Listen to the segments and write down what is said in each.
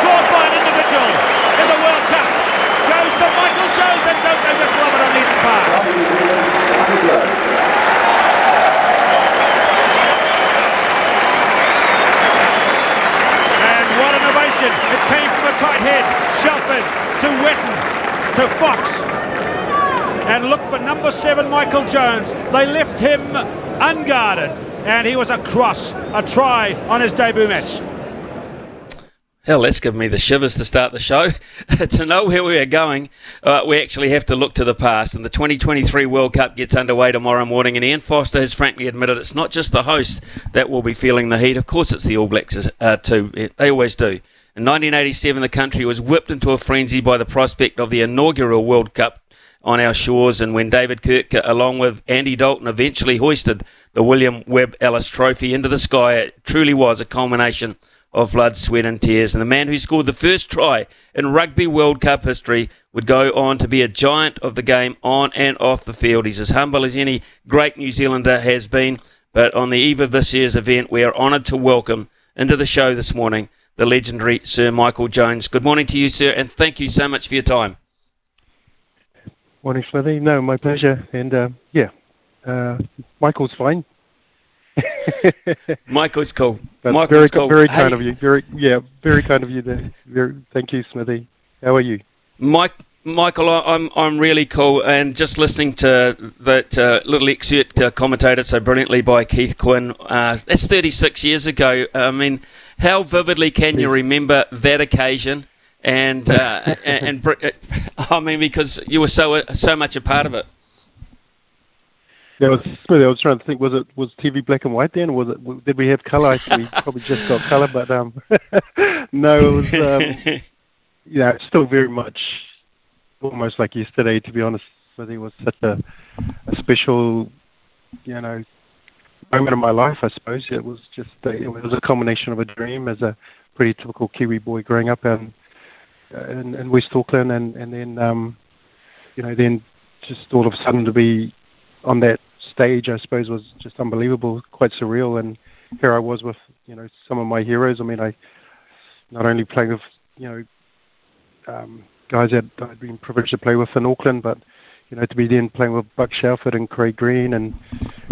scored by an individual in the World Cup goes to Michael Jones and don't they just love it on Eden Park. And what an ovation. It came from a tight head. Shelford to Whetton to Fox. And look for number seven, Michael Jones. They left him unguarded and he was a cross, a try on his debut match. Hell, that's given me the shivers to start the show. to know where we are going, uh, we actually have to look to the past. And the 2023 World Cup gets underway tomorrow morning. And Ian Foster has frankly admitted it's not just the hosts that will be feeling the heat. Of course, it's the All Blacks uh, too. They always do. In 1987, the country was whipped into a frenzy by the prospect of the inaugural World Cup on our shores. And when David Kirk, along with Andy Dalton, eventually hoisted the William Webb Ellis Trophy into the sky, it truly was a culmination of blood, sweat, and tears. And the man who scored the first try in Rugby World Cup history would go on to be a giant of the game on and off the field. He's as humble as any great New Zealander has been. But on the eve of this year's event, we are honoured to welcome into the show this morning the legendary Sir Michael Jones. Good morning to you, sir, and thank you so much for your time. Morning, Smithy. No, my pleasure. And uh, yeah, uh, Michael's fine. Michael's cool. But Michael's very, cool. very Hey, kind of you. Very, yeah, very kind of you. There. Very, thank you, Smithy. How are you? Mike, Michael, I'm I'm really cool, and just listening to that uh, little excerpt uh, commentated so brilliantly by Keith Quinn. Uh, that's 36 years ago. I mean, how vividly can you remember that occasion? And uh, and, and uh, I mean, because you were so so much a part of it. I was, I was trying to think. Was it was TV black and white then? Was it? Did we have color? I we probably just got color, but um, no, it was. Um, yeah, it's still very much almost like yesterday. To be honest, Smithy it was such a, a special, you know, moment of my life. I suppose it was just a, it was a combination of a dream as a pretty typical Kiwi boy growing up in in, in West Auckland, and and then um, you know then just all of a sudden to be on that stage, I suppose, was just unbelievable, quite surreal. And here I was with you know some of my heroes. I mean, I not only playing with you know um, guys that I'd been privileged to play with in Auckland, but you know to be then playing with Buck Shelford and Craig Green and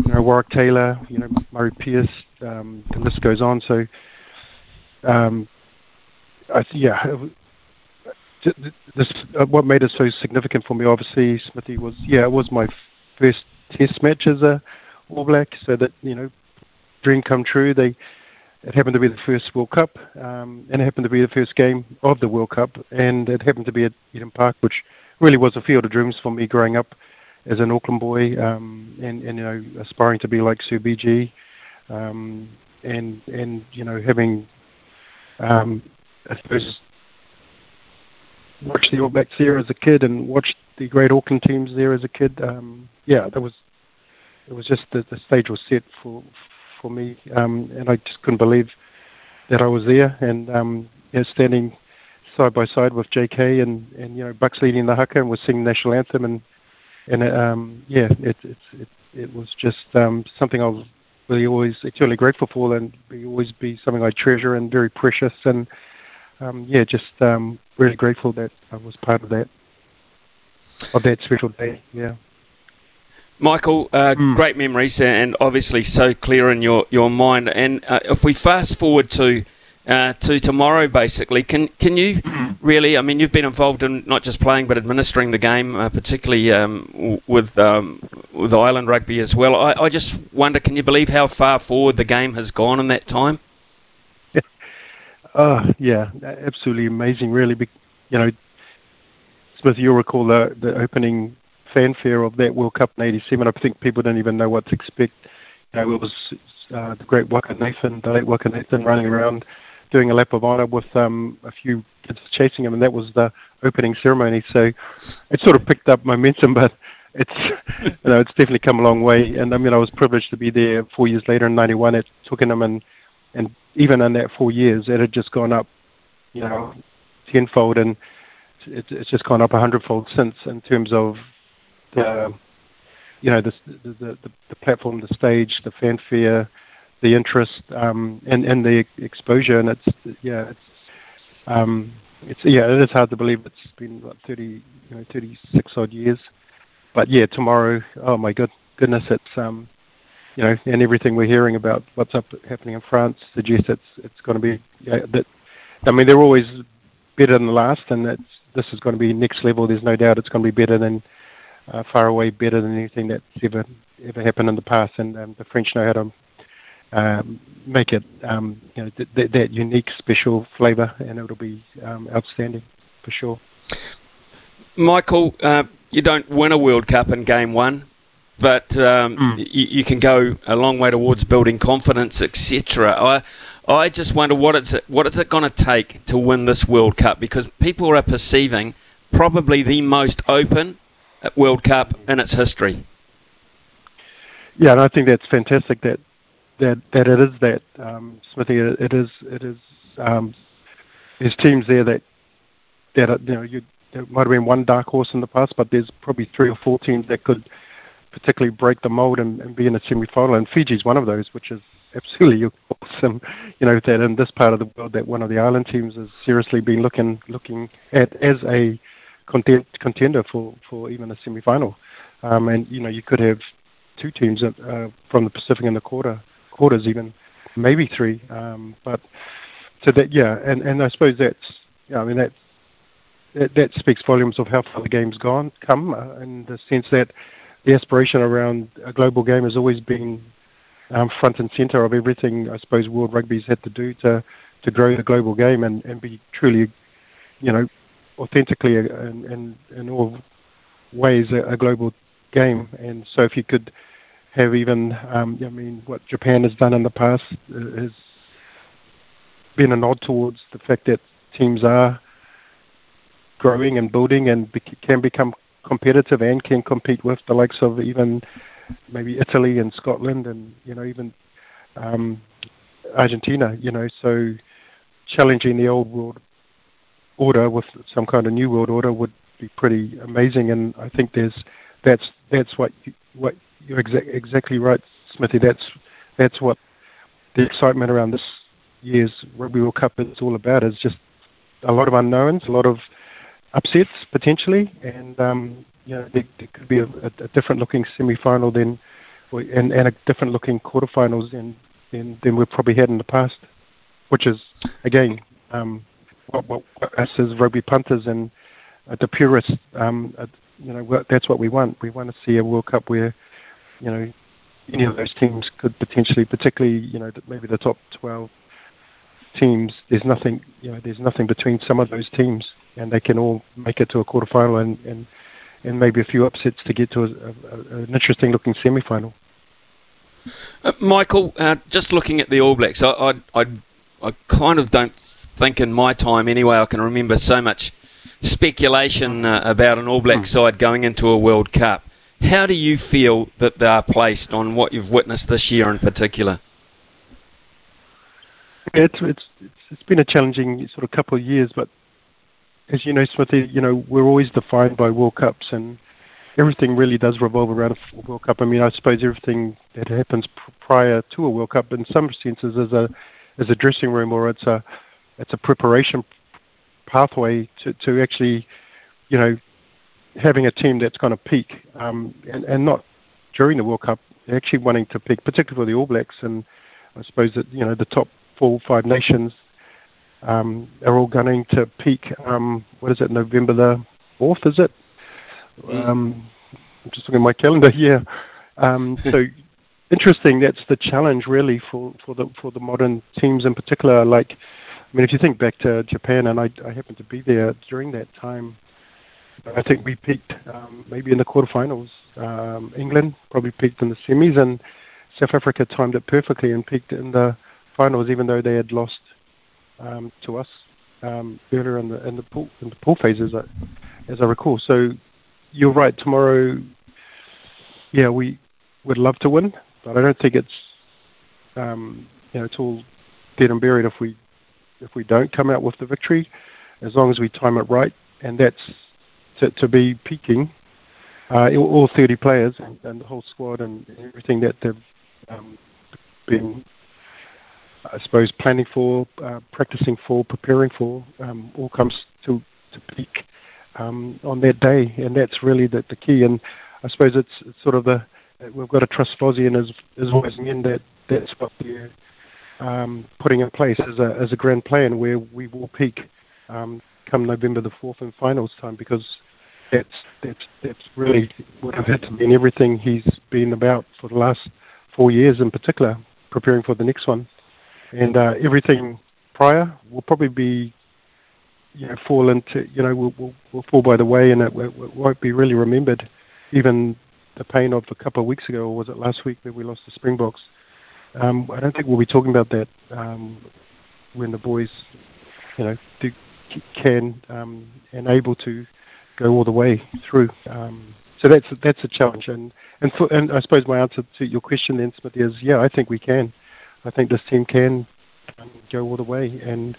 you know Warwick Taylor, you know Murray Pierce, um, the list goes on. So um, I yeah. it This, uh, what made it so significant for me, obviously, Smithy was yeah, it was my first Test match as a All Black, so that you know, dream come true. They it happened to be the first World Cup, um, and it happened to be the first game of the World Cup, and it happened to be at Eden Park, which really was a field of dreams for me growing up as an Auckland boy, um, and, and you know, aspiring to be like Sir BG, um, and and you know, having um, I suppose watched the All Blacks there as a kid and watched the great Auckland teams there as a kid. Um, yeah, that was it was just the, the stage was set for for me, um, and I just couldn't believe that I was there and um, you know, standing side by side with J.K. and and you know Bucks leading the haka and was singing national anthem and and um, yeah, it it it, it was just um, something I was really always eternally grateful for and be always be something I treasure and very precious and um, yeah, just um, really grateful that I was part of that of that special day. Yeah. Michael, uh, great memories and obviously so clear in your, your mind. And uh, if we fast forward to uh, to tomorrow, basically, can can you really? I mean, you've been involved in not just playing but administering the game, uh, particularly um, w- with um, with Island Rugby as well. I, I just wonder, can you believe how far forward the game has gone in that time? Oh, yeah, absolutely amazing, really. You know, Smith, you'll recall the, the opening fanfare of that World Cup in '87. I think people didn't even know what to expect. You know, it was uh, the great Waka Nathan, the late Waka Nathan, running around doing a lap of honour with um, a few kids chasing him, and that was the opening ceremony. So it sort of picked up momentum, but it's you know it's definitely come a long way. And I mean, I was privileged to be there four years later in '91 at Twickenham, and and even in that four years, it had just gone up, you know, tenfold, and it's, it's just gone up a hundredfold since in terms of the you know the the, the, the platform, the stage, the fanfare, the interest, um, and and the exposure, and it's yeah, it's um, it's yeah, it is hard to believe it's been what 30, you know, 36 odd years, but yeah, tomorrow, oh my good goodness, it's um, you know, and everything we're hearing about what's up happening in France suggests it's it's going to be yeah, that. I mean, they're always better than the last, and it's, this is going to be next level. There's no doubt it's going to be better than uh, far away better than anything that's ever ever happened in the past. And um, the French know how to um, make it um, you know th- th- that unique, special flavour, and it'll be um, outstanding for sure. Michael, uh, you don't win a World Cup in Game One, but um, mm. you, you, can go a long way towards building confidence, etc. I I just wonder what it's what is it going to take to win this World Cup because people are perceiving probably the most open World Cup in its history. Yeah, and I think that's fantastic that that that it is that um, Smithy. It, it is it is um, there's teams there that that you know you there might have been one dark horse in the past, but there's probably three or four teams that could particularly break the mold and, and be in a semi-final. And Fiji's one of those, which is absolutely awesome. You know that in this part of the world, that one of the island teams has seriously been looking looking at as a content, contender for, for even a semi-final. Um, and you know you could have two teams uh, from the Pacific in the quarter quarters even, maybe three. Um, but so that yeah, and, and I suppose that's yeah, I mean that, that that speaks volumes of how far the game's gone come uh, in the sense that the aspiration around a global game has always been um, front and centre of everything I suppose World Rugby's had to do to to grow the global game and, and be truly, you know, authentically in, in, in all ways a, a global game. And so if you could have even, um, I mean, what Japan has done in the past uh, has been a nod towards the fact that teams are growing and building and be- can become competitive and can compete with the likes of even maybe Italy and Scotland and you know even um, Argentina. You know, so challenging the old world order with some kind of new world order would be pretty amazing. And I think there's that's that's what you, what you're exa- exactly right, Smithy. That's that's what the excitement around this year's Rugby World Cup is all about. Is just a lot of unknowns, a lot of upsets potentially, and um, you know there, there could be a, a, different looking semi-final than, and, and a different looking quarterfinals than, than than we've probably had in the past, which is again um, what, what, us as rugby punters and uh, the purists, um, uh, you know, that's what we want. We want to see a World Cup where, you know, any of those teams could potentially, particularly, you know, maybe the top 12 teams, there's nothing, you know, there's nothing between some of those teams, and they can all make it to a quarterfinal and and, and maybe a few upsets to get to a, a, an interesting looking semi-final. Uh, Michael, uh, just looking at the All Blacks, I, I, I, I kind of don't think in my time anyway, I can remember so much speculation uh, about an All Black hmm. side going into a World Cup. How do you feel that they are placed on what you've witnessed this year in particular? It's it's it's been a challenging sort of couple of years, but as you know, Smithy, you know we're always defined by World Cups, and everything really does revolve around a World Cup. I mean, I suppose everything that happens prior to a World Cup, in some senses, is a is a dressing room or it's a it's a preparation pathway to, to actually, you know, having a team that's going to peak, um, and, and not during the World Cup, actually wanting to peak, particularly for the All Blacks, and I suppose that you know the top four, five nations um, are all gunning to peak. Um, what is it, November the fourth? Is it? Um, I'm just looking at my calendar here. Um, so interesting. That's the challenge really for, for the for the modern teams in particular. Like I mean, if you think back to Japan, and I, I happened to be there during that time, I think we peaked um, maybe in the quarterfinals. Um, England probably peaked in the semis, and South Africa timed it perfectly and peaked in the finals, even though they had lost um, to us um, earlier in the in the pool in the pool phases, as I, as I recall. So you're right. Tomorrow, yeah, we would love to win, but I don't think it's um, you know it's all dead and buried if we if we don't come out with the victory, as long as we time it right, and that's to, to be peaking. Uh, all 30 players and, and, the whole squad and everything that they've um, been, I suppose, planning for, uh, practicing for, preparing for, um, all comes to, to peak um, on that day, and that's really the, the key. And I suppose it's, it's sort of the we've got to trust Fozzie and his, his boys men that that's what they're um, putting in place as a as a grand plan where we will peak um, come November the fourth and finals time because that's that's that's really what I've had to be in everything he's been about for the last four years in particular, preparing for the next one, and uh, everything prior will probably be you know fall into you know will will, will fall by the way and it, won't be really remembered. Even the pain of a couple of weeks ago, or was it last week that we lost the Springboks? Um, I don't think we'll be talking about that um, when the boys, you know, do, can um, and able to go all the way through. Um, so that's that's a challenge, and and for, and I suppose my answer to your question, then, Smith, is yeah, I think we can. I think this team can go all the way, and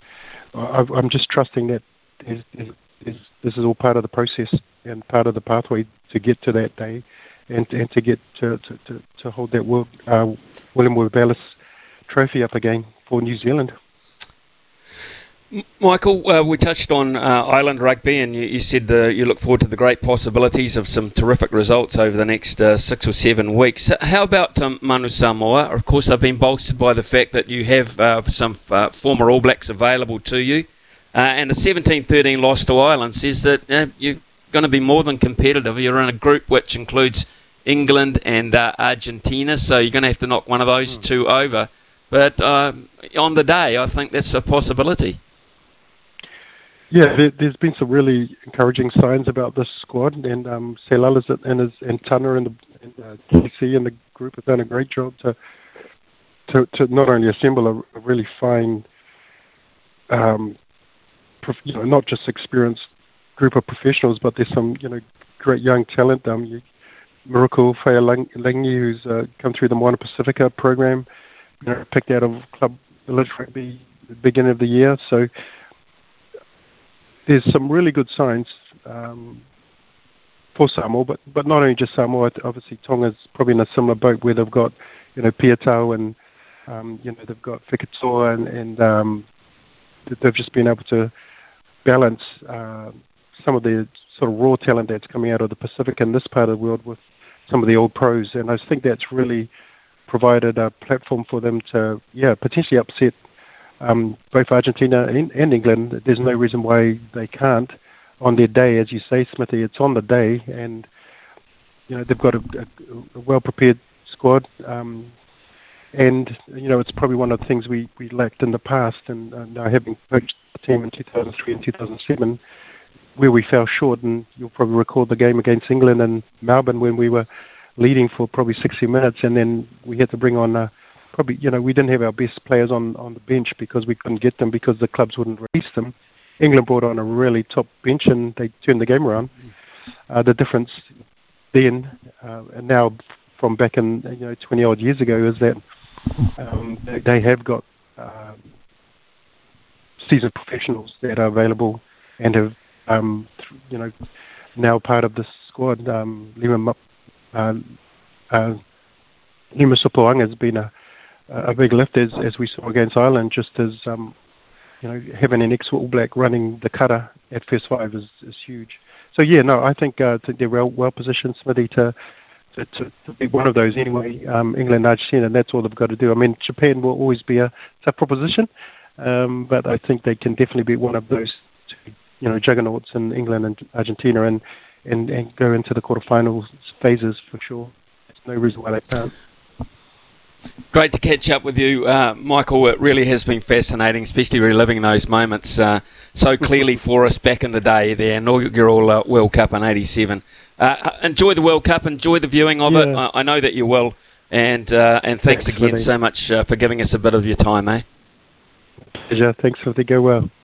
I, I'm just trusting that this is all part of the process and part of the pathway to get to that day and, and to get to, to, to, to hold that World, uh, William trophy up again for New Zealand. Michael, uh, we touched on uh, island rugby, and you, you said the, you look forward to the great possibilities of some terrific results over the next uh, six or seven weeks. How about um, Manu Samoa? Of course, they've been bolstered by the fact that you have uh, some uh, former All Blacks available to you, uh, and the 17-13 loss to Ireland says that you're going to be more than competitive. You're in a group which includes England and uh, Argentina, so you're going to have to knock one of those mm. two over. But uh, on the day, I think that's a possibility. Yeah, there, has been some really encouraging signs about this squad, and um, and, his, and Tana and, the, and uh, and the group have done a great job to to, to not only assemble a, a really fine, um, prof, you know, not just experienced group of professionals, but there's some you know great young talent. Um, you, Miracle Faiilagi, who's uh, come through the Moana Pacifica program, you know, picked out of Club Village Rugby the beginning of the year. So there's some really good signs um, for Samoa, but but not only just Samoa. Obviously, Tonga's probably in a similar boat where they've got you know Piutau and um, you know they've got Fekitoa and, and um, they've just been able to balance uh, some of the sort of raw talent that's coming out of the Pacific and this part of the world with some of the old pros. And I think that's really provided a platform for them to, yeah, potentially upset um, both Argentina and, and, England. There's no reason why they can't on their day, as you say, Smithy. It's on the day, and you know they've got a, a, a well-prepared squad. Um, and you know it's probably one of the things we, we lacked in the past. And uh, now having coached the team in 2003 and 2007, where we fell short, and you'll probably recall the game against England and Melbourne when we were leading for probably 60 minutes, and then we had to bring on probably you know we didn't have our best players on on the bench because we couldn't get them because the clubs wouldn't release them. England brought on a really top bench and they turned the game around. Uh, the difference then uh, and now from back in you know 20 odd years ago is that um, they, have got uh, seasoned professionals that are available and have um, you know, now part of the squad. Um, Lima, uh, uh, Lima has been a, a big lift as, as we saw against Ireland, just as um, you know, having an ex All Black running the cutter at first five is, is huge. So yeah, no, I think uh, they're well well positioned, Smithy, to to, to, be one of those anyway. Um, England, Argentina, and that's all they've got to do. I mean, Japan will always be a tough proposition, um, but I think they can definitely be one of those two you know juggernauts in England and Argentina and and, and go into the quarterfinals phases for sure. There's no reason why they can't. Great to catch up with you, uh, Michael. It really has been fascinating, especially reliving those moments uh, so clearly for us back in the day, the inaugural uh, World Cup in '87. Uh, uh, enjoy the World Cup, enjoy the viewing of yeah. it. I, I, know that you will, and uh, and thanks, thanks again so much for giving us a bit of your time, eh? Pleasure. Thanks for the go well.